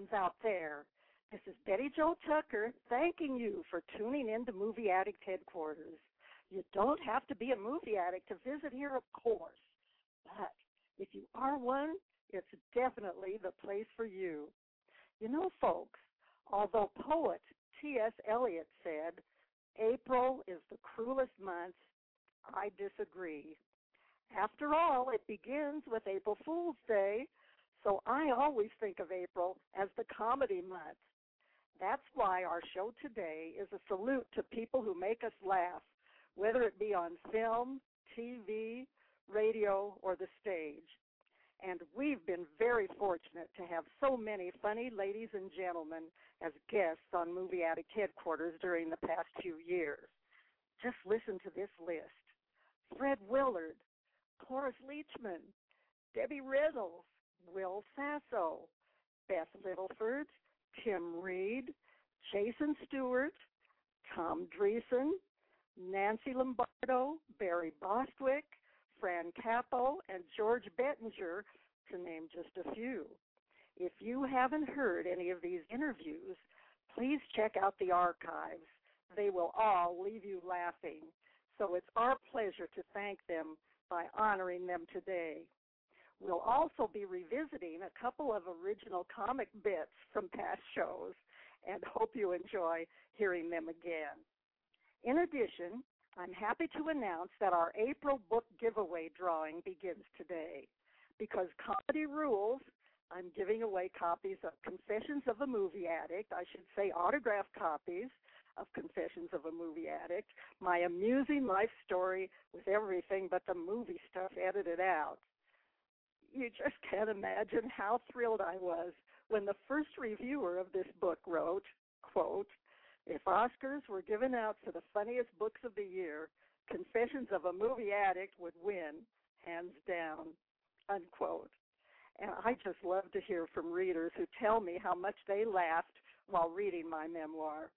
fans out there. This is Betty Jo Tucker thanking you for tuning in to Movie Addict Headquarters. You don't have to be a movie addict to visit here, of course. But if you are one, it's definitely the place for you. You know, folks, although poet T.S. Eliot said, April is the cruelest month, I disagree. After all, it begins with April Fool's Day, so I always think of April as the comedy month. That's why our show today is a salute to people who make us laugh, whether it be on film, TV, radio, or the stage. And we've been very fortunate to have so many funny ladies and gentlemen as guests on Movie Addict headquarters during the past few years. Just listen to this list Fred Willard, Cloris Leachman, Debbie Reynolds, Will Sasso, Beth Littleford, Tim Reid, Jason Stewart, Tom Dreesen, Nancy Lombardo, Barry Bostwick, Fran Capo, and George Bettinger, to name just a few. If you haven't heard any of these interviews, please check out the archives. They will all leave you laughing. So it's our pleasure to thank them by honoring them today. We'll also be revisiting a couple of original comic bits from past shows and hope you enjoy hearing them again. In addition, I'm happy to announce that our April book giveaway drawing begins today. Because comedy rules, I'm giving away copies of Confessions of a Movie Addict, I should say autographed copies of Confessions of a Movie Addict, my amusing life story with everything but the movie stuff edited out you just can't imagine how thrilled I was when the first reviewer of this book wrote, quote, if Oscars were given out for the funniest books of the year, Confessions of a Movie Addict would win, hands down, unquote. And I just love to hear from readers who tell me how much they laughed while reading my memoir.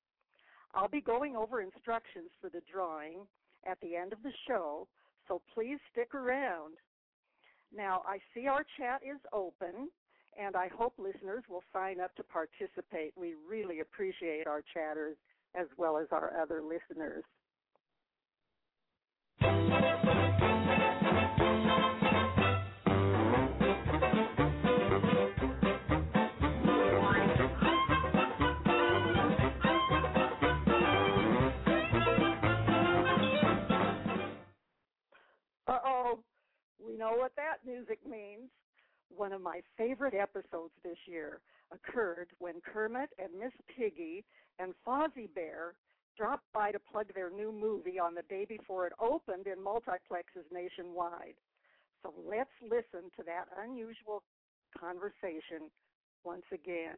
I'll be going over instructions for the drawing at the end of the show, so please stick around. Now, I see our chat is open, and I hope listeners will sign up to participate. We really appreciate our chatters as well as our other listeners. Uh oh, we know what that music means. One of my favorite episodes this year occurred when Kermit and Miss Piggy and Fozzie Bear dropped by to plug their new movie on the day before it opened in multiplexes nationwide. So let's listen to that unusual conversation once again.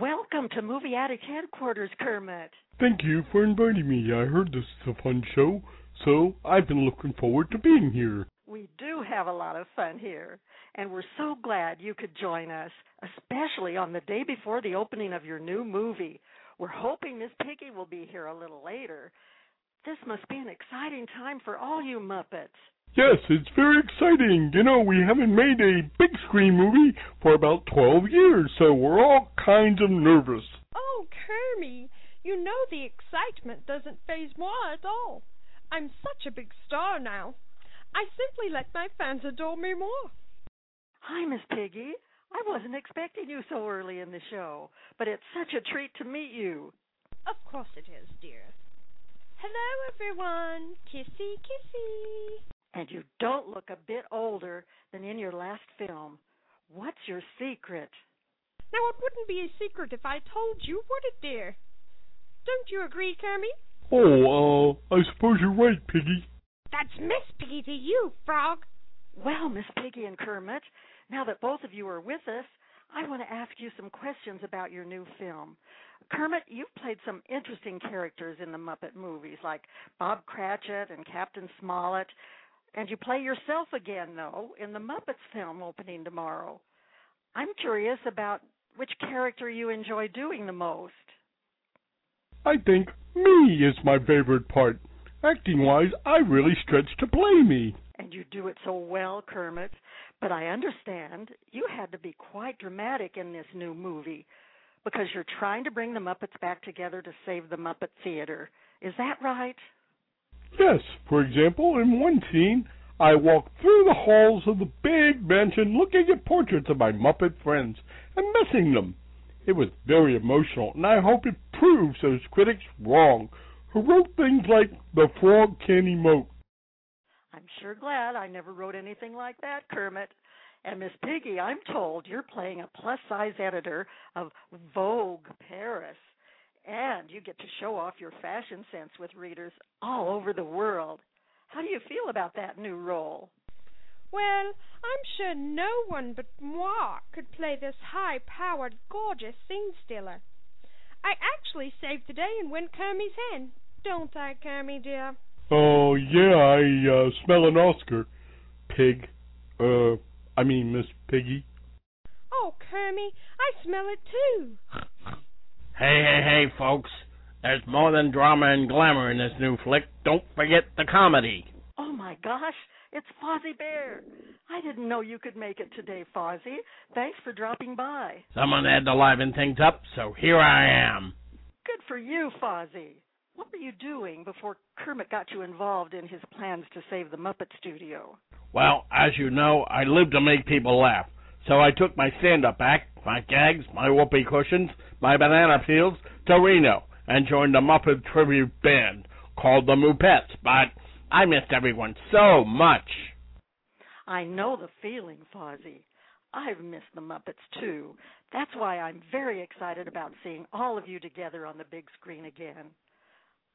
Welcome to Movie Addict headquarters, Kermit. Thank you for inviting me. I heard this is a fun show, so I've been looking forward to being here. We do have a lot of fun here, and we're so glad you could join us, especially on the day before the opening of your new movie. We're hoping Miss Piggy will be here a little later. This must be an exciting time for all you Muppets. Yes, it's very exciting. You know, we haven't made a big screen movie for about 12 years, so we're all kinds of nervous. Oh, Kermie, you know the excitement doesn't phase moi at all. I'm such a big star now. I simply let my fans adore me more. Hi, Miss Piggy. I wasn't expecting you so early in the show, but it's such a treat to meet you. Of course it is, dear. Hello, everyone. Kissy, kissy. And you don't look a bit older than in your last film. What's your secret? Now, it wouldn't be a secret if I told you, would it, dear? Don't you agree, Kermie? Oh, uh, I suppose you're right, Piggy. That's Miss Piggy to you, Frog. Well, Miss Piggy and Kermit, now that both of you are with us, I want to ask you some questions about your new film. Kermit, you've played some interesting characters in the Muppet movies, like Bob Cratchit and Captain Smollett, and you play yourself again, though, in the Muppets film opening tomorrow. I'm curious about which character you enjoy doing the most. I think me is my favorite part. Acting wise, I really stretch to play me. And you do it so well, Kermit. But I understand you had to be quite dramatic in this new movie because you're trying to bring the Muppets back together to save the Muppet Theater. Is that right? Yes, for example, in one scene, I walk through the halls of the big mansion looking at portraits of my Muppet friends and missing them. It was very emotional, and I hope it proves those critics wrong who wrote things like The Frog Can't Emote. I'm sure glad I never wrote anything like that, Kermit. And Miss Piggy, I'm told you're playing a plus size editor of Vogue Paris. And you get to show off your fashion sense with readers all over the world. How do you feel about that new role? Well, I'm sure no one but moi could play this high powered, gorgeous scene stealer. I actually saved the day and went Kermit's hen, don't I, Kermie dear? Oh, yeah, I uh, smell an Oscar. Pig. Uh, I mean, Miss Piggy. Oh, Kermie, I smell it too. Hey, hey, hey, folks. There's more than drama and glamour in this new flick. Don't forget the comedy. Oh my gosh, it's Fozzie Bear. I didn't know you could make it today, Fozzie. Thanks for dropping by. Someone had to liven things up, so here I am. Good for you, Fozzie. What were you doing before Kermit got you involved in his plans to save the Muppet Studio? Well, as you know, I live to make people laugh. So I took my stand-up act, my gags, my whoopee cushions, my banana peels to Reno and joined the Muppet tribute band called the Muppets. But I missed everyone so much. I know the feeling, Fozzie. I've missed the Muppets too. That's why I'm very excited about seeing all of you together on the big screen again.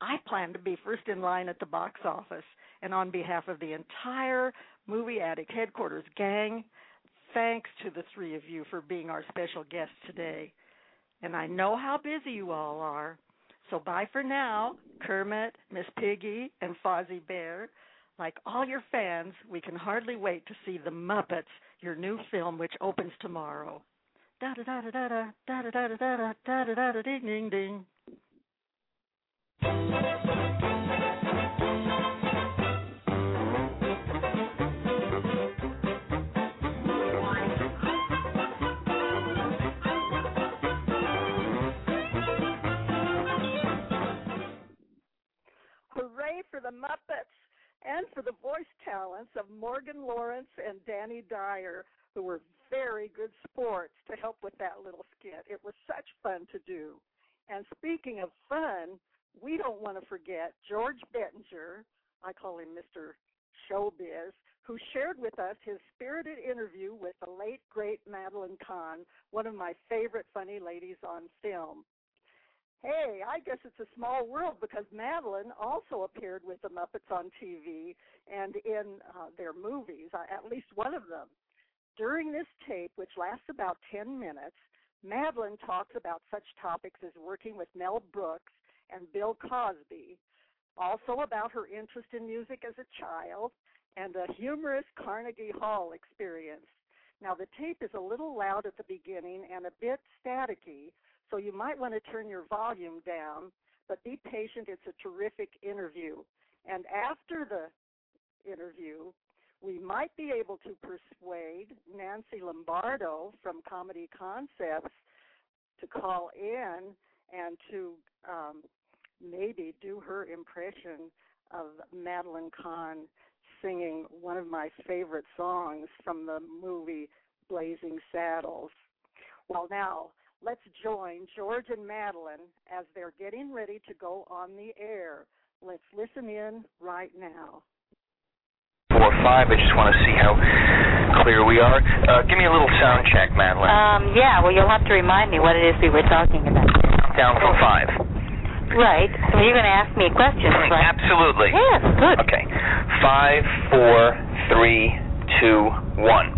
I plan to be first in line at the box office, and on behalf of the entire Movie Addict headquarters gang, thanks to the three of you for being our special guests today. And I know how busy you all are, so bye for now, Kermit, Miss Piggy, and Fozzie Bear. Like all your fans, we can hardly wait to see The Muppets, your new film, which opens tomorrow. Da da da da da da da da da da da da da da ding ding ding. Hooray for the Muppets and for the voice talents of Morgan Lawrence and Danny Dyer, who were very good sports to help with that little skit. It was such fun to do. And speaking of fun, we don't want to forget George Bettinger, I call him Mr. Showbiz, who shared with us his spirited interview with the late, great Madeline Kahn, one of my favorite funny ladies on film. Hey, I guess it's a small world because Madeline also appeared with the Muppets on TV and in uh, their movies, uh, at least one of them. During this tape, which lasts about 10 minutes, Madeline talks about such topics as working with Mel Brooks and Bill Cosby, also about her interest in music as a child, and a humorous Carnegie Hall experience. Now, the tape is a little loud at the beginning and a bit staticky, so you might want to turn your volume down, but be patient. It's a terrific interview. And after the interview, we might be able to persuade Nancy Lombardo from Comedy Concepts to call in and to um, maybe do her impression of Madeline Kahn singing one of my favorite songs from the movie Blazing Saddles. Well, now let's join George and Madeline as they're getting ready to go on the air. Let's listen in right now. Four five. I just want to see how clear we are. Uh, give me a little sound check, Madeline. Um, yeah, well, you'll have to remind me what it is we were talking about. Down from five. Right. So you're going to ask me a question, right? Absolutely. Yes, good. Okay. Five, four, three, two, one.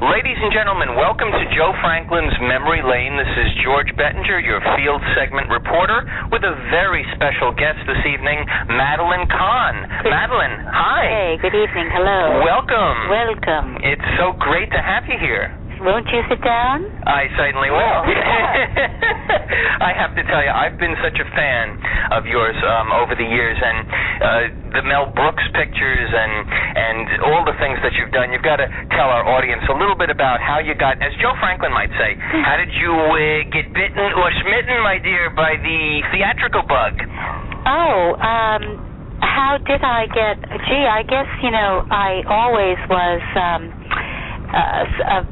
Ladies and gentlemen, welcome to Joe Franklin's Memory Lane. This is George Bettinger, your field segment reporter, with a very special guest this evening, Madeline Kahn. Good- Madeline, hi. Hey, good evening. Hello. Welcome. Welcome. It's so great to have you here. Won't you sit down? I certainly will. I have to tell you, I've been such a fan of yours um, over the years, and uh, the Mel Brooks pictures and and all the things that you've done. You've got to tell our audience a little bit about how you got, as Joe Franklin might say, how did you uh, get bitten or smitten, my dear, by the theatrical bug? Oh, um, how did I get? Gee, I guess you know I always was. Um, uh, uh,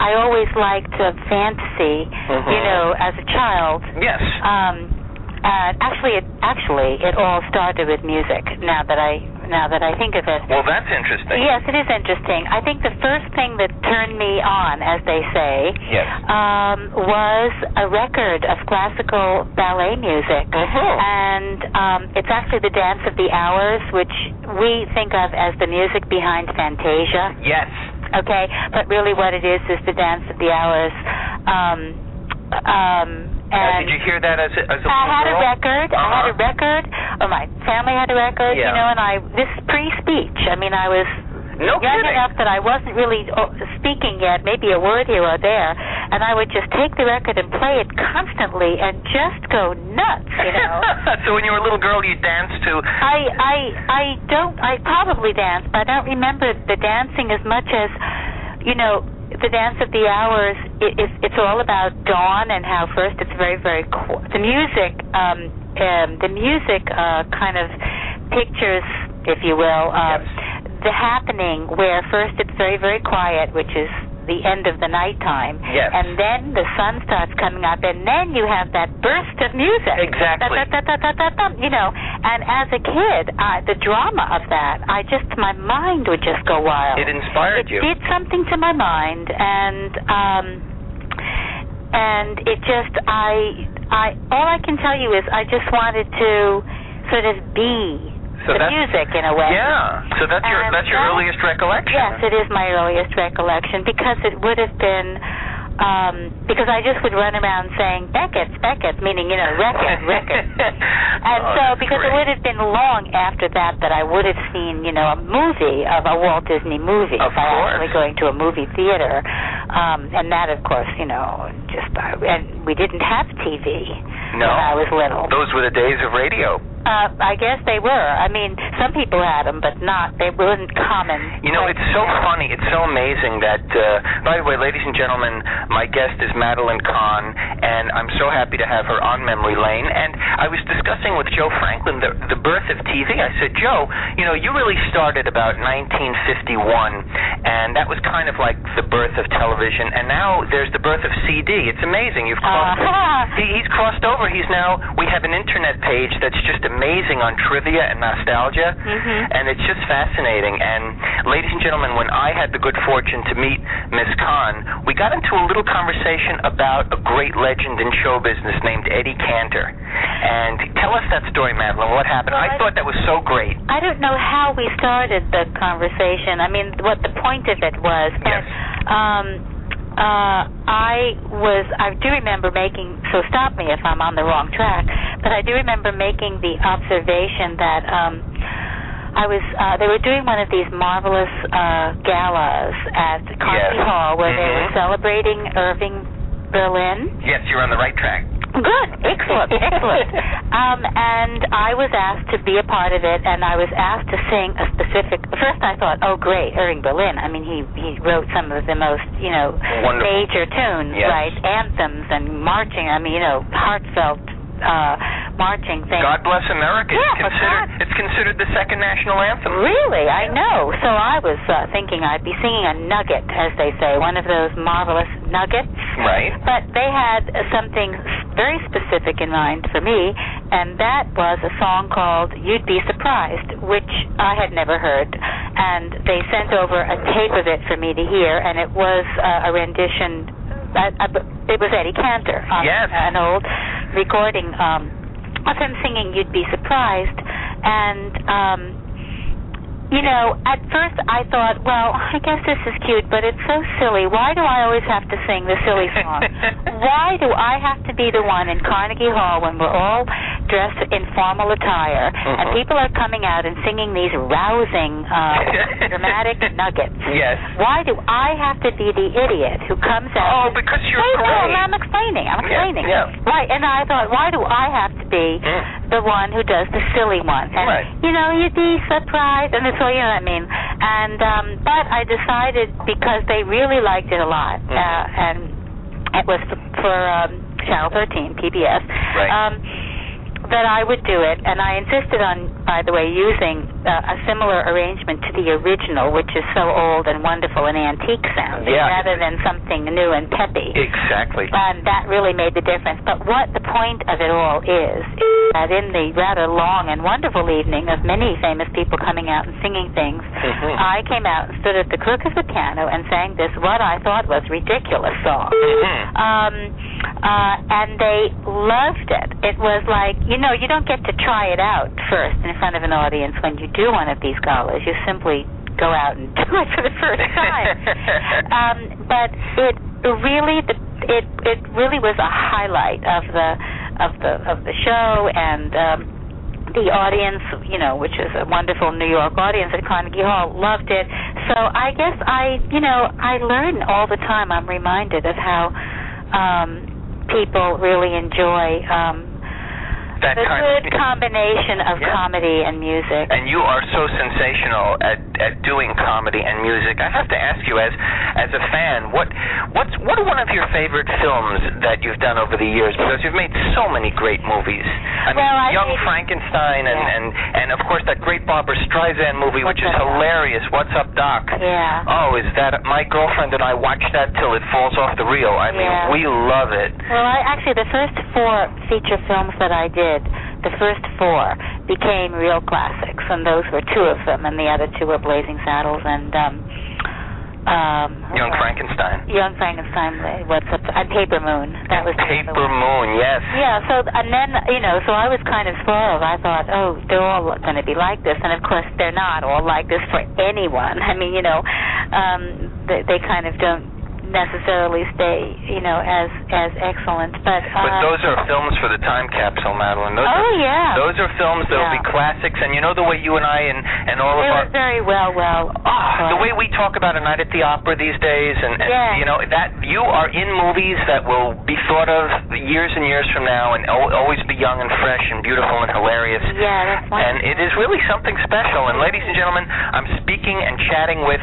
I always liked uh, fantasy, Mhm. you know, as a child. Yes. Um, and actually, it actually it all started with music. Now that I now that I think of it. Well, that's interesting. Yes, it is interesting. I think the first thing that turned me on, as they say, Yes. um, was a record of classical ballet music. Mhm. And um, it's actually the Dance of the Hours, which we think of as the music behind Fantasia. Yes. Okay, but really what it is is the Dance of the Hours. Um, um, Uh, and did you hear that as a, as a I had a girl? record. I had a Uh-huh. record. Or my family had a record. Yeah. You know, and I this is pre-speech. I mean, I was No young kidding. enough that I wasn't really oh, speaking yet, maybe a word here or there, and I would just take the record and play it constantly and just go nuts. You know. so when you were a little girl, you danced to. I I I don't I probably danced, but I don't remember the dancing as much as you know the dance of the hours. It, it's it's all about dawn and how first it's very very qu- the music um, um the music uh kind of pictures, if you will, um, the happening where first it's very very quiet, which is the end of the nighttime, Yes. and then the sun starts coming up, and then you have that burst of music. Exactly. Da, da, da, you know, and as a kid, uh, the drama of that, I just my mind would just go wild. It inspired It you. did something to my mind, and um, and it just I I all I can tell you is I just wanted to sort of be So the music in a way. Yeah. So that's your And that's your that- earliest recollection. Yes, it is my earliest recollection because it would have been um because I just would run around saying Beckett's Beckett's meaning you know record record and Oh, so because great. it would have been long after that that I would have seen you know a movie of a Walt Disney movie Of by course. actually going to a movie theater um and that of course you know just uh, and we didn't have TV No. when I was little Those were the days of radio. Uh I guess they were I mean some people had them but not they weren't common You know, like it's so funny. It's so amazing that, uh, by the way, ladies and gentlemen, my guest is Madeline Kahn, and I'm so happy to have her on Memory Lane. And I was discussing with Joe Franklin the, the birth of TV. I said, Joe, you know, you really started about 1951, and that was kind of like the birth of television. And now there's the birth of CD. It's amazing. You've crossed. Uh-huh. He, he's crossed over. He's now. We have an internet page that's just amazing on trivia and nostalgia Mhm. and it's just fascinating. And ladies and gentlemen, when I had the good fortune to meet Miss Kahn, we got into a little conversation about a great legend in show business named Eddie Cantor. And tell us that story, Madeline. What happened? Well, I I- thought that was so great. I don't know how we started the conversation. I mean, what the point of it was. But, Yes. Um, uh, I was. I do remember making. So stop me if I'm on the wrong track. But I do remember making the observation that um, I was. Uh, they were doing one of these marvelous uh, galas at Carnegie Yes. Hall where they were Mhm. celebrating Irving Berlin. Yes, you're on the right track. Good, excellent, excellent. Um, and I was asked to be a part of it, and I was asked to sing a specific. First, I thought, oh, great, Irving Berlin. I mean, he he wrote some of the most, you know, Wonderful. major tunes, Yes. right? Anthems and marching. I mean, you know, heartfelt uh, marching things. God bless America. Yeah, it's considered God- it's considered the second national anthem. Really, I know. So I was uh, thinking I'd be singing a nugget, as they say, one of those marvelous nuggets. Right. But they had something very specific in mind for me, and that was a song called You'd Be Surprised, which I had never heard. And they sent over a tape of it for me to hear, and it was uh, a rendition. Uh, uh, it was Eddie Cantor on Yes. an old recording um, him singing "You'd Be Surprised," and um, you know, at first I thought, well, I guess this is cute, but it's so silly. Why do I always have to sing the silly song? Why do I have to be the one in Carnegie Hall when we're all dressed in formal attire and Mhm. people are coming out and singing these rousing, uh, dramatic nuggets? Yes. Why do I have to be the idiot who comes out? Oh, because you're Wait, great. no, I'm explaining. I'm Yeah, explaining. yeah. Right, and I thought, why do I have to be Mm. The one who does the silly ones. And, Right. You know, you'd be surprised, and it's all you know what I mean. And um, but I decided because they really liked it a lot, Mhm. uh, and it was for, for um, Channel 13, PBS. Right. Um, that I would do it, and I insisted on, by the way, using uh, a similar arrangement to the original, which is so old and wonderful and antique sounding, Yeah. rather than something new and peppy. Exactly. And that really made the difference. But what the point of it all is, is that in the rather long and wonderful evening of many famous people coming out and singing things, Mhm. I came out and stood at the crook of the piano and sang this, what I thought was ridiculous song. Mhm. Um, uh, and they loved it. It was like, you know, you don't get to try it out first in front of an audience when you do one of these galas. You simply go out and do it for the first time. um, but it really, the, it it really was a highlight of the of the of the show and. Um, the audience, you know, which is a wonderful New York audience at Carnegie Hall, loved it. So I guess I, you know, I learn all the time. I'm reminded of how um, people really enjoy um, That the kind good of combination of Yeah. comedy and music. and you are so sensational at at doing comedy and music. I have to ask you, as as a fan, what what's what are one of your favorite films that you've done over the years? Because you've made so many great movies. I mean, Well, I Young made- Frankenstein, and Yeah. and and of course that great Barbra Streisand movie, which What's is Up, hilarious. What's up, Doc? Yeah. Oh, is that my girlfriend and I watch that till it falls off the reel? I mean, Yeah. we love it. Well, I actually the first four feature films that I did, the first four became real classics, and those were two of them, and the other two were Blazing Saddles and um, um, Young Frankenstein. Young Frankenstein. What's up? And Paper Moon. That was Paper. Moon, yes. Yeah, so and then you know, so I was kind of spoiled. I thought, oh, they're all going to be like this, and of course they're not all like this for anyone. I mean, you know, um, they, they kind of don't necessarily stay, you know, as as excellent. But uh, But those are films for the time capsule, Madeline. Those oh are, yeah, Those are films that'll Yeah. be classics, and you know the way you and I and and all they of our very well, well. Ah, the way we talk about a night at the opera these days, and, and Yeah. you know that you are in movies that will be thought of years and years from now, and al- always be young and fresh and beautiful and hilarious. Yeah, that's wonderful. And it is really something special. And ladies and gentlemen, I'm speaking and chatting with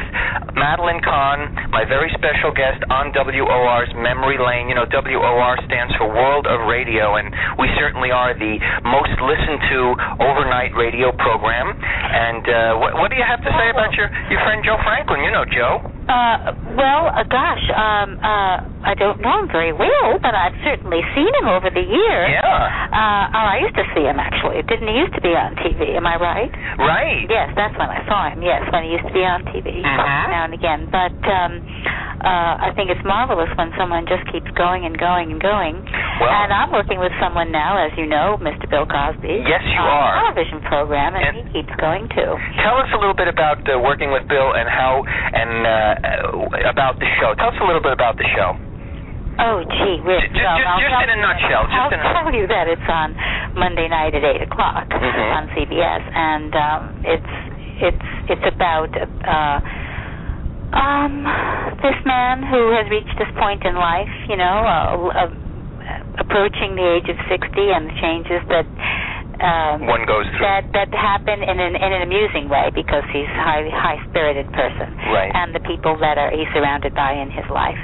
Madeline Kahn, my very special guest on WOR's Memory Lane. You know, WOR stands for World of Radio, and we certainly are the most listened to overnight radio program. And uh, what, what do you have to say about your your friend Joe Franklin? You know Joe. Uh, well, uh, gosh, um, uh, I don't know him very well, but I've certainly seen him over the years. Yeah. Uh, oh, I used to see him actually. Didn't he used to be on TV? Am I right? Right. Yes, that's when I saw him. Yes, when he used to be on TV Mhm. now and again. But um, uh, I think it's marvelous when someone just keeps going and going and going. Well- and I'm working with someone now, as you know, Mr. Bill Cosby. Yes, you on are. A television program, and, And- he keeps going too. Tell us a little bit about uh, working with Bill and how and uh, about the show. Tell us a little bit about the show. Oh, gee whiz. Just- just- Well, just tell in a nutshell, just I'll in a- tell you that it's on Monday night at eight o'clock Mhm. on CBS, and um, it's it's it's about uh, um, this man who has reached this point in life, you know, uh, uh, approaching the age of sixty, and the changes that. Um, One goes through. that that happen in an in an amusing way because he's a highly high spirited person Right. and the people that are he's surrounded by in his life.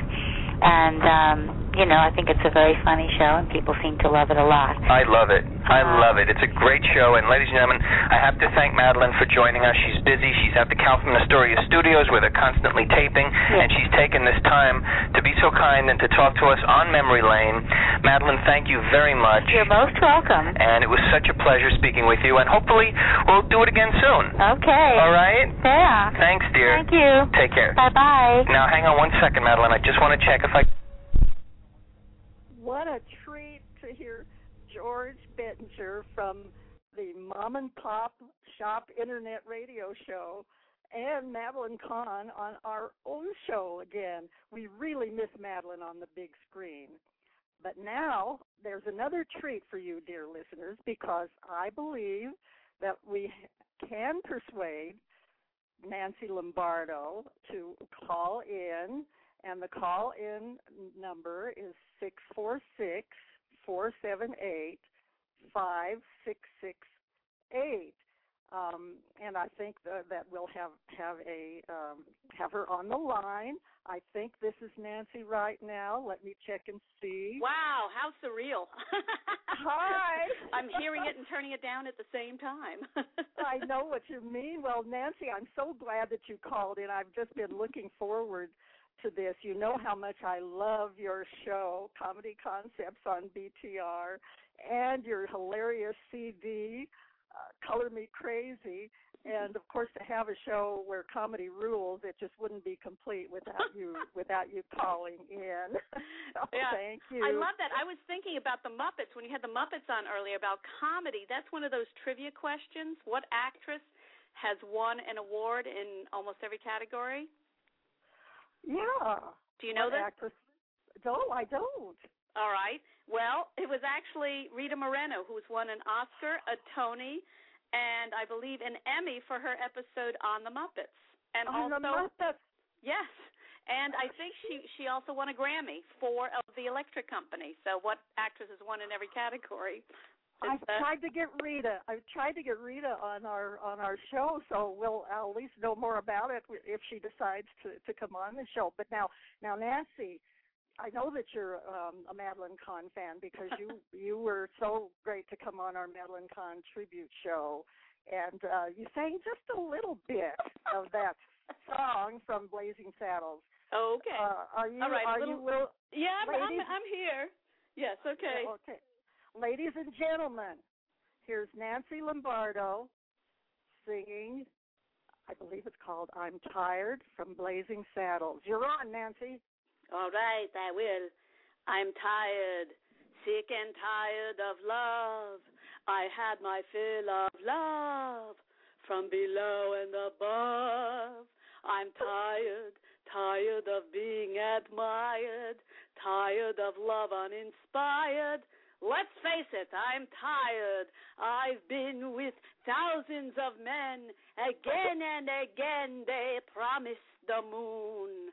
And um, you know, I think it's a very funny show and people seem to love it a lot. I love it. I Uh, love it. It's a great show. And ladies and gentlemen, I have to thank Madeline for joining us. She's busy. She's at the Kaufman Astoria Studios where they're constantly taping, and she's taken this time to be so kind and to talk to us on Memory Lane. Madeline, thank you very much. You're most welcome. And it was such a pleasure speaking with you. And hopefully we'll do it again soon. Okay. All right? Yeah. Thanks, dear. Thank you. Take care. Bye bye. Now, hang on one second, Madeline. I just want to check if I. What a treat to hear George Bettinger from the Mom and Pop Shop Internet Radio Show and Madeline Kahn on our own show again. We really miss Madeline on the big screen. But now there's another treat for you, dear listeners, because I believe that we can persuade Nancy Lombardo to call in, and the call in number is six four six four seven eight five six six eight. Um, and I think that, that we'll have have a um, have her on the line. I think this is Nancy right now. Let me check and see. Wow, how surreal! Hi. I'm hearing it and turning it down at the same time. I know what you mean. Well, Nancy, I'm so glad that you called in. I've just been looking forward to this. You know how much I love your show, Comedy Concepts on BTR, and your hilarious CD uh, color me crazy and of course to have a show where comedy rules it just wouldn't be complete without you without you calling in so yeah. thank you I love that. I was thinking about the Muppets when you had the Muppets on earlier about comedy. That's one of those trivia questions. What actress has won an award in almost every category? Yeah Do you know that? actress no i don't All right. Well, it was actually Rita Moreno who's won an Oscar, a Tony, and I believe an Emmy for her episode on the Muppets. And on also the Muppets. Yes. And I think she she also won a Grammy for of the Electric Company. So what actress has won in every category? I've uh, tried to get Rita. I've tried to get Rita on our on our show, so we'll I'll at least know more about it if she decides to to come on the show. But now, now Nancy, I know that you're um, a Madeline Kahn fan because you you were so great to come on our Madeline Kahn tribute show, and uh, you sang just a little bit of that song from Blazing Saddles. Okay. Uh, are you All right, are little- you will? yeah, I'm, I'm I'm here. Yes. Okay. Okay. Ladies and gentlemen, here's Nancy Lombardo singing, I believe it's called I'm Tired from Blazing Saddles. You're on, Nancy. All right, I will. I'm tired, sick and tired of love. I had my fill of love from below and above. I'm tired, tired of being admired, tired of love uninspired. Let's face it, I'm tired. I've been with thousands of men. Again and again they promise the moon.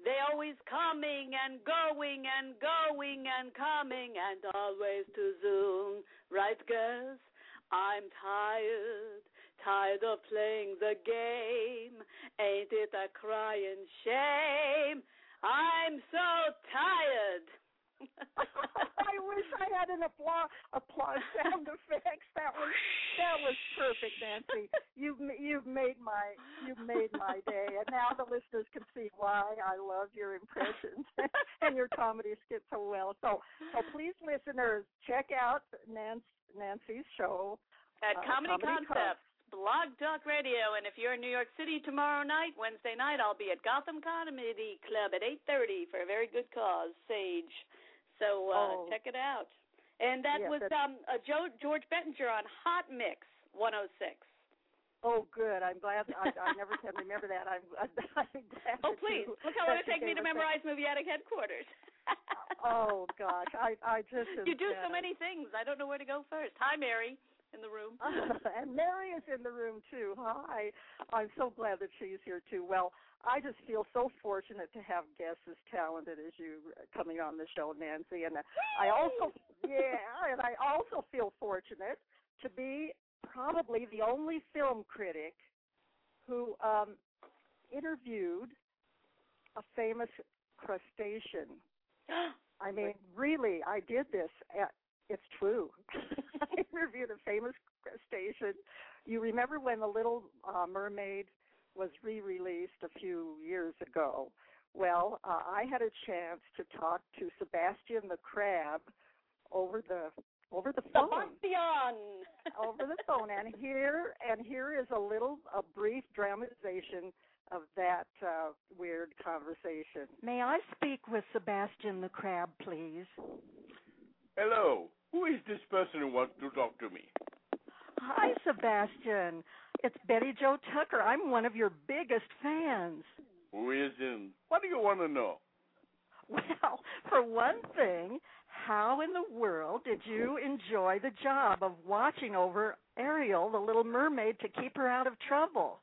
They always coming and going and going and coming and always too soon. Right, girls? I'm tired, tired of playing the game. Ain't it a crying shame? I'm so tired. I wish I had an applause, applause sound effects. That was that was perfect, Nancy. You've you've made my you've made my day, and now the listeners can see why I love your impressions and your comedy skits so well. So so please, listeners, check out Nancy, Nancy's show At uh, Comedy, Comedy Concepts, Blog Talk Radio, and if you're in New York City tomorrow night, Wednesday night, I'll be at Gotham Comedy Club at 8:30 for a very good cause, Sage. So uh, Oh. check it out. And that Yes, was um uh, Joe George Bettinger on Hot Mix 106. Oh, good. I'm glad. I, I never can remember that. I'm, I'm glad. Oh please, you- look how long it you take me to that. memorize Movie Addict headquarters. Oh gosh, I I just you do so many things. I don't know where to go first. Hi, Mary, in the room. and Mary is in the room too. Hi. I'm so glad that she's here too. Well, I just feel so fortunate to have guests as talented as you uh, coming on the show, Nancy. And uh, I also, yeah, and I also feel fortunate to be probably the only film critic who um, interviewed a famous crustacean. I mean, really, I did this. Uh, It's true. I interviewed a famous crustacean. You remember when The Little uh, Mermaid was re-released a few years ago? Well, uh, I had a chance to talk to Sebastian the crab over the over the phone Sebastian. over the phone and here and here is a little a brief dramatization of that uh, weird conversation. May I speak with Sebastian the Crab, please? Hello, Who is this person who wants to talk to me? Hi, Sebastian. It's Betty Jo Tucker. I'm one of your biggest fans. Who is in? What do you want to know? Well, for one thing, how in the world did you enjoy the job of watching over Ariel, the little mermaid, to keep her out of trouble?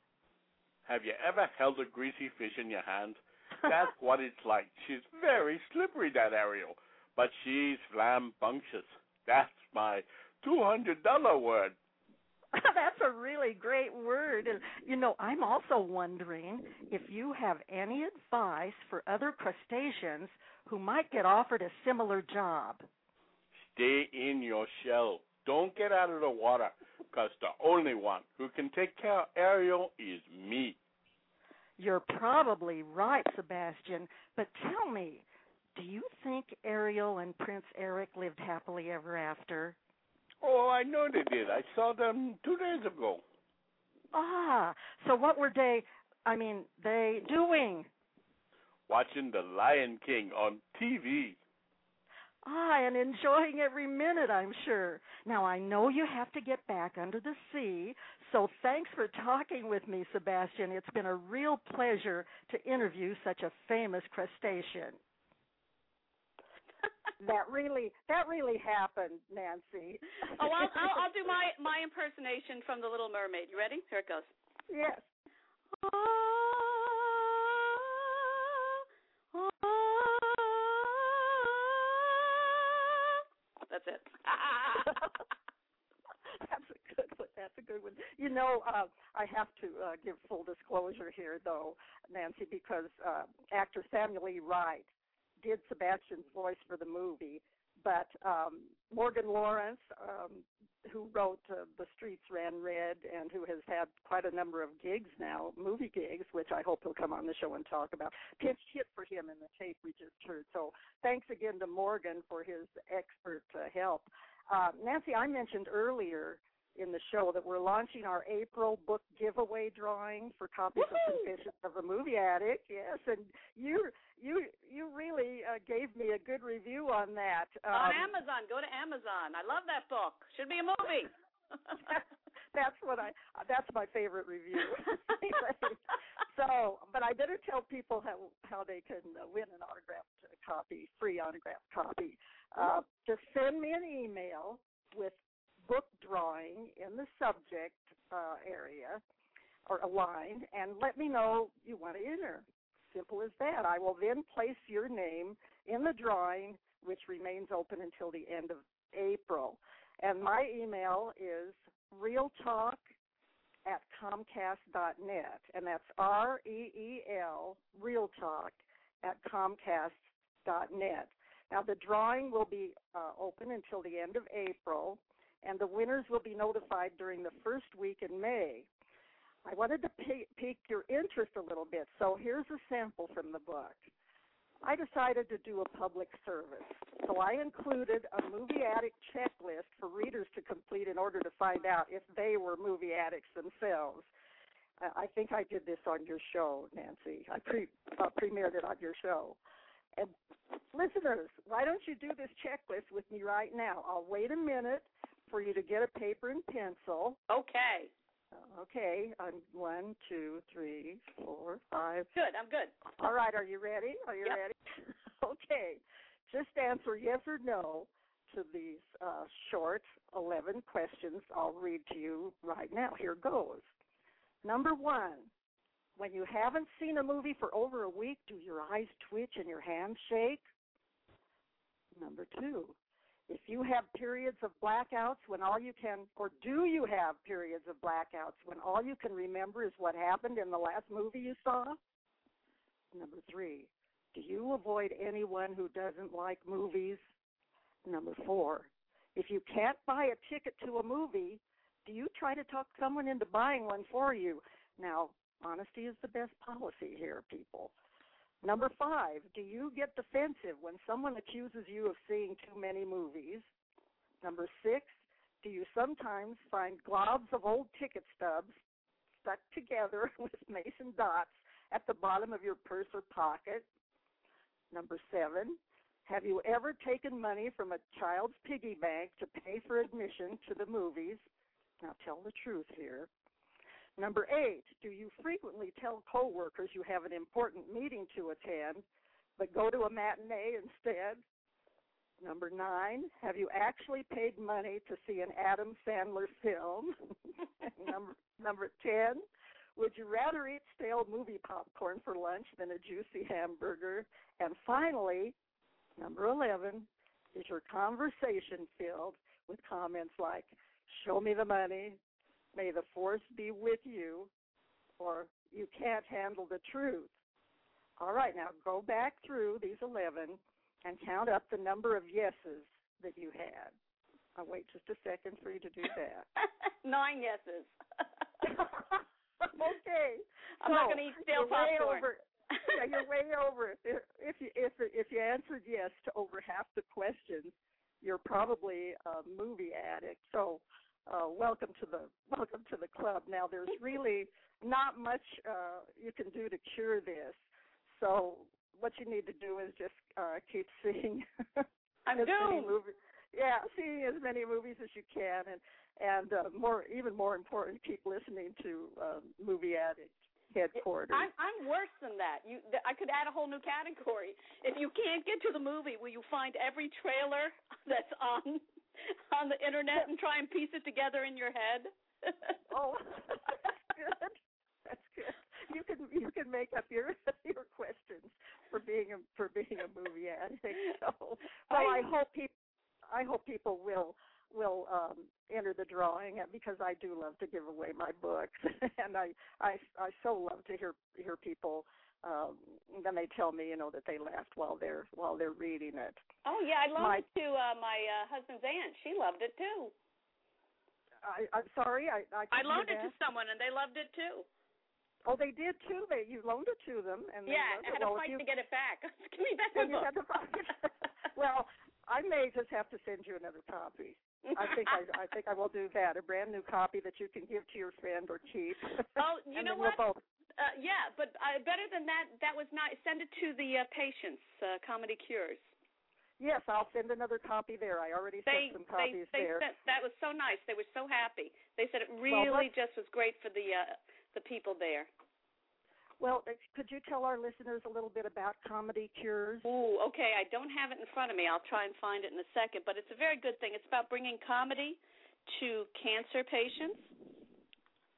Have you ever held a greasy fish in your hand? That's what it's like. She's very slippery, that Ariel, but she's flambunctious. That's my two hundred dollar word. That's a really great word. And you know, I'm also wondering if you have any advice for other crustaceans who might get offered a similar job. Stay in your shell. Don't get out of the water, because the only one who can take care of Ariel is me. You're probably right, Sebastian, but tell me, do you think Ariel and Prince Eric lived happily ever after? Oh, I know they did. I saw them two days ago. Ah, so what were they, I mean, they doing? Watching The Lion King on TV. Ah, and enjoying every minute, I'm sure. Now, I know you have to get back under the sea, so thanks for talking with me, Sebastian. It's been a real pleasure to interview such a famous crustacean. That really that really happened, Nancy. Oh, I'll, I'll, I'll do my my impersonation from The Little Mermaid. You ready? Here it goes. Yes. That's it. That's a good one. That's a good one. You know, uh, I have to uh, give full disclosure here, though, Nancy, because uh, actor Samuel E. Wright did Sebastian's voice for the movie, but um, Morgan Lawrence, um, who wrote uh, The Streets Ran Red and who has had quite a number of gigs now, movie gigs, which I hope he'll come on the show and talk about, pinch hit for him in the tape we just heard. So thanks again to Morgan for his expert uh, help. Uh, Nancy, I mentioned earlier in the show that we're launching our April book giveaway drawing for copies Woo-hoo! of Confessions of a Movie Addict. Yes, and you you you really uh, gave me a good review on that. Um, on Amazon. Go to Amazon. I love that book. Should be a movie. that's what I that's my favorite review. so, but I better tell people how how they can uh, win an autographed copy, free autographed copy. Uh, just send me an email with book drawing in the subject uh, area or a line, and let me know you want to enter. Simple as that. I will then place your name in the drawing, which remains open until the end of April. And my email is reeltalk at comcast.net, and that's R E E L, reeltalk at comcast.net. Now, the drawing will be uh, open until the end of April, and the winners will be notified during the first week in May. I wanted to pique, your interest a little bit, so here's a sample from the book. I decided to do a public service, so I included a movie addict checklist for readers to complete in order to find out if they were movie addicts themselves. I think I did this on your show, Nancy. I pre uh, premiered it on your show. And listeners, why don't you do this checklist with me right now? I'll wait a minute for you to get a paper and pencil. okay. Okay, I'm one, two, three, four, five. Good. I'm good. All right, are you ready? Are you Yep. ready? okay, just answer yes or no to these uh, short 11 questions I'll read to you right now. Here goes. Number one, when you haven't seen a movie for over a week, do your eyes twitch and your hands shake? Number two, if you have periods of blackouts when all you can, or do you have periods of blackouts when all you can remember is what happened in the last movie you saw? Number three, do you avoid anyone who doesn't like movies? Number four, if you can't buy a ticket to a movie, do you try to talk someone into buying one for you? Now, honesty is the best policy here, people. Number five, do you get defensive when someone accuses you of seeing too many movies? Number six, do you sometimes find globs of old ticket stubs stuck together with mason dots at the bottom of your purse or pocket? Number seven, Have you ever taken money from a child's piggy bank to pay for admission to the movies? Now tell the truth here. Number eight, do you frequently tell coworkers you have an important meeting to attend, but go to a matinee instead? Number nine, have you actually paid money to see an Adam Sandler film? number number ten, would you rather eat stale movie popcorn for lunch than a juicy hamburger? And finally, number 11, is your conversation filled with comments like, show me the money, may the force be with you, or you can't handle the truth? All right, now go back through these 11 and count up the number of yeses that you had. I'll wait just a second for you to do that. Nine yeses. okay. I'm so, not going to eat stale popcorn. over. yeah, you're way over. If if you if if you answered yes to over half the questions, you're probably a movie addict. So, uh, welcome to the welcome to the club. Now, there's really not much uh, you can do to cure this. So, what you need to do is just uh, keep seeing I'm as many movies. Yeah, seeing as many movies as you can, and and uh, more even more important, keep listening to uh, Movie Addict headquarters. I'm I'm worse than that. You, th- I could add a whole new category. If you can't get to the movie, will you find every trailer that's on on the internet and try and piece it together in your head? oh, that's good. That's good. You can you can make up your your questions for being a for being a movie addict. So, well, I hope people I hope people will will um enter the drawing because I do love to give away my books and I I I so love to hear hear people um then they tell me you know that they laughed while they're while they're reading it. Oh yeah, I loaned My- it to uh, my uh, husband's aunt. She loved it too. I I'm sorry I I, I loaned it to someone and they loved it too. Oh, they did too. They you loaned it to them and they yeah, loved I it. had to Well, if fight you- to get it back. Give me back Well, book. had to find well, I may just have to send you another copy. I think I, I think I will do that. A brand new copy that you can give to your friend or keep. Oh, you know then we'll what? both- Uh, yeah, but uh, better than that. That was not. Send it to the uh, patients. Uh, Comedy Cures. Yes, I'll send another copy there. I already They sent some they copies they there. sent that was so nice. They were so happy. They said it really what- just was great for the uh, the people there. Well, uh, could you tell our listeners a little bit about Comedy Cures? Ooh, okay. I don't have it in front of me. I'll try and find it in a second. But it's a very good thing. It's about bringing comedy to cancer patients.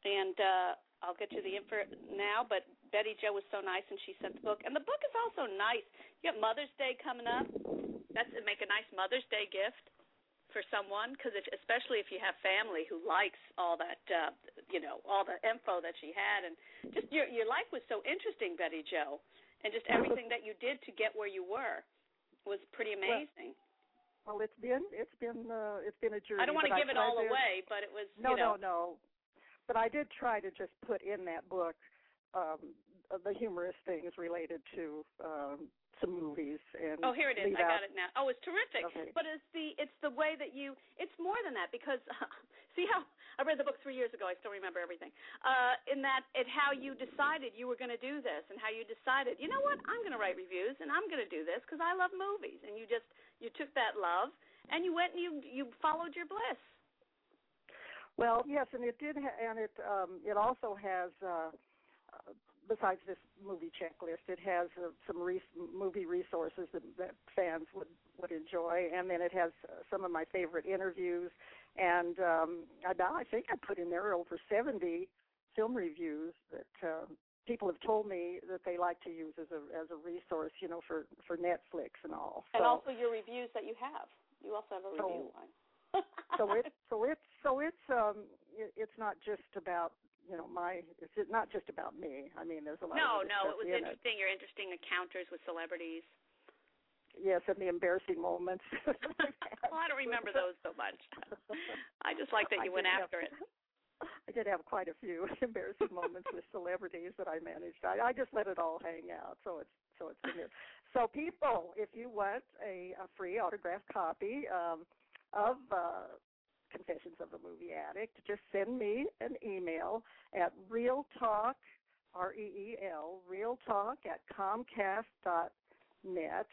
And uh, I'll get you the info now. But Betty Jo was so nice, and she sent the book. And the book is also nice. You got Mother's Day coming up. That's make a nice Mother's Day gift for someone because especially if you have family who likes all that uh you know all the info that she had and just your your life was so interesting Betty Jo and just everything that you did to get where you were was pretty amazing. Well, it's been it's been uh, it's been a journey. I don't want to give it all away, but it was No, you know no, no. But I did try to just put in that book um the humorous things related to um some movies and Oh, here it is. I got it now. Oh, it's terrific. Okay. But it's the it's the way that you it's more than that because see how I read the book 3 years ago. I still remember everything. Uh in that it how you decided you were going to do this and how you decided, you know what? I'm going to write reviews and I'm going to do this cuz I love movies and you just you took that love and you went and you you followed your bliss. Well, yes, and it did, ha- and it um, it also has, uh, uh, besides this movie checklist, it has uh, some re- movie resources that, that fans would would enjoy, and then it has uh, some of my favorite interviews, and um, I, I think I put in there over seventy film reviews that uh, people have told me that they like to use as a as a resource, you know, for for Netflix and all. And also your reviews that you have. You also have a So- review line. so it so it's so it's um it, it's not just about you know my it's not just about me. I mean, there's a lot. No, no, it was in interesting. Your interesting encounters with celebrities. Yes, and the embarrassing moments. well, I don't remember those so much. I just like that I you went did have- after it. I did have quite a few embarrassing moments with celebrities that I managed. I, I just let it all hang out, so it's so it's been. So people, if you want a, a free autographed copy um, of uh, Confessions of a Movie Addict, just send me an email at Real Talk, R E E L, reeltalk at Comcast dot net,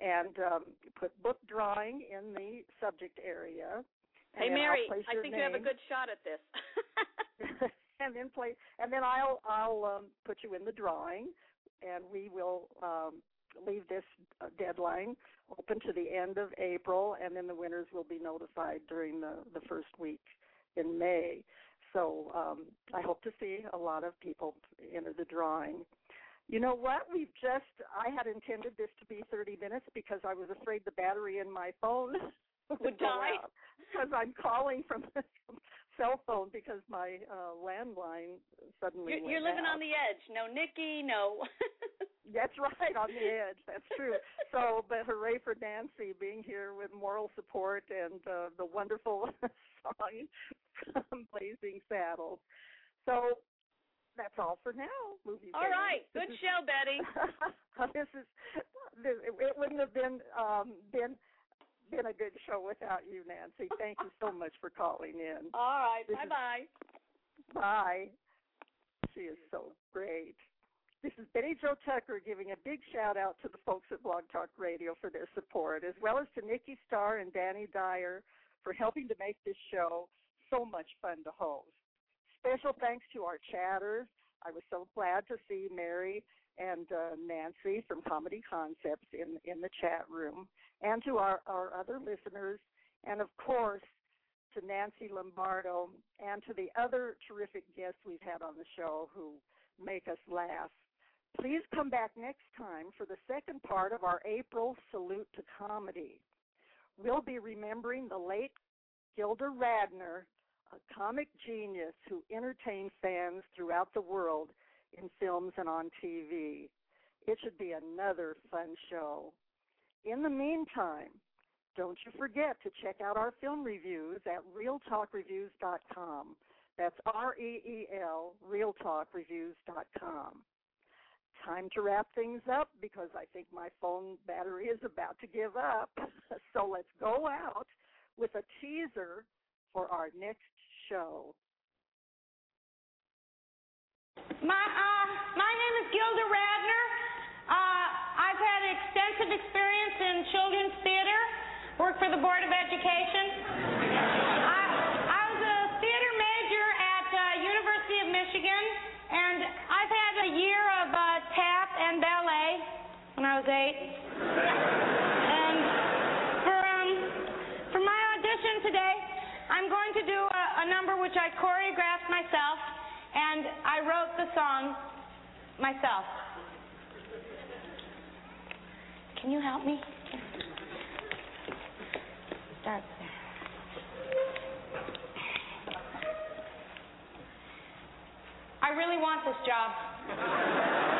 and um, put book drawing in the subject area. Hey Mary, I think you have a good shot at this. and then play, and then I'll I'll um, put you in the drawing, and we will um, leave this deadline open to the end of April, and then the winners will be notified during the the first week in May. So um, I hope to see a lot of people enter the drawing. You know what? We've just I had intended this to be 30 minutes because I was afraid the battery in my phone Would die? because I'm calling from a cell phone because my uh landline suddenly You're, you're living out. on the edge. No Nikki, no. That's right, on the edge. That's true. So, but hooray for Nancy being here with moral support and uh, the wonderful song from Blazing Saddles. So that's all for now. Movie All right. Good show, Betty. this is this, it wouldn't have been um been been a good show without you, Nancy. Thank you so much for calling in. All right. Bye bye. Bye. She is so great. This is Betty Jo Tucker giving a big shout out to the folks at Blog Talk Radio for their support, as well as to Nikki Starr and Danny Dyer for helping to make this show so much fun to host. Special thanks to our chatters. I was so glad to see Mary and uh, Nancy from Comedy Concepts in in the chat room, and to our, our other listeners, and of course to Nancy Lombardo and to the other terrific guests we've had on the show who make us laugh. Please come back next time for the second part of our April Salute to Comedy. We'll be remembering the late Gilda Radner, a comic genius who entertained fans throughout the world in films and on TV. It should be another fun show. In the meantime, don't you forget to check out our film reviews at reeltalkreviews.com. That's R E E L, reeltalkreviews.com. Time to wrap things up because I think my phone battery is about to give up. So let's go out with a teaser for our next show. My uh, my name is Gilda Radner. Uh, I've had extensive experience in children's theater. Worked for the Board of Education. I, I was a theater major at uh, University of Michigan, and I've had a year of uh, tap and ballet when I was eight. And for um for my audition today, I'm going to do a, a number which I choreographed myself, and I wrote the song myself. Can you help me? Start there. I really want this job.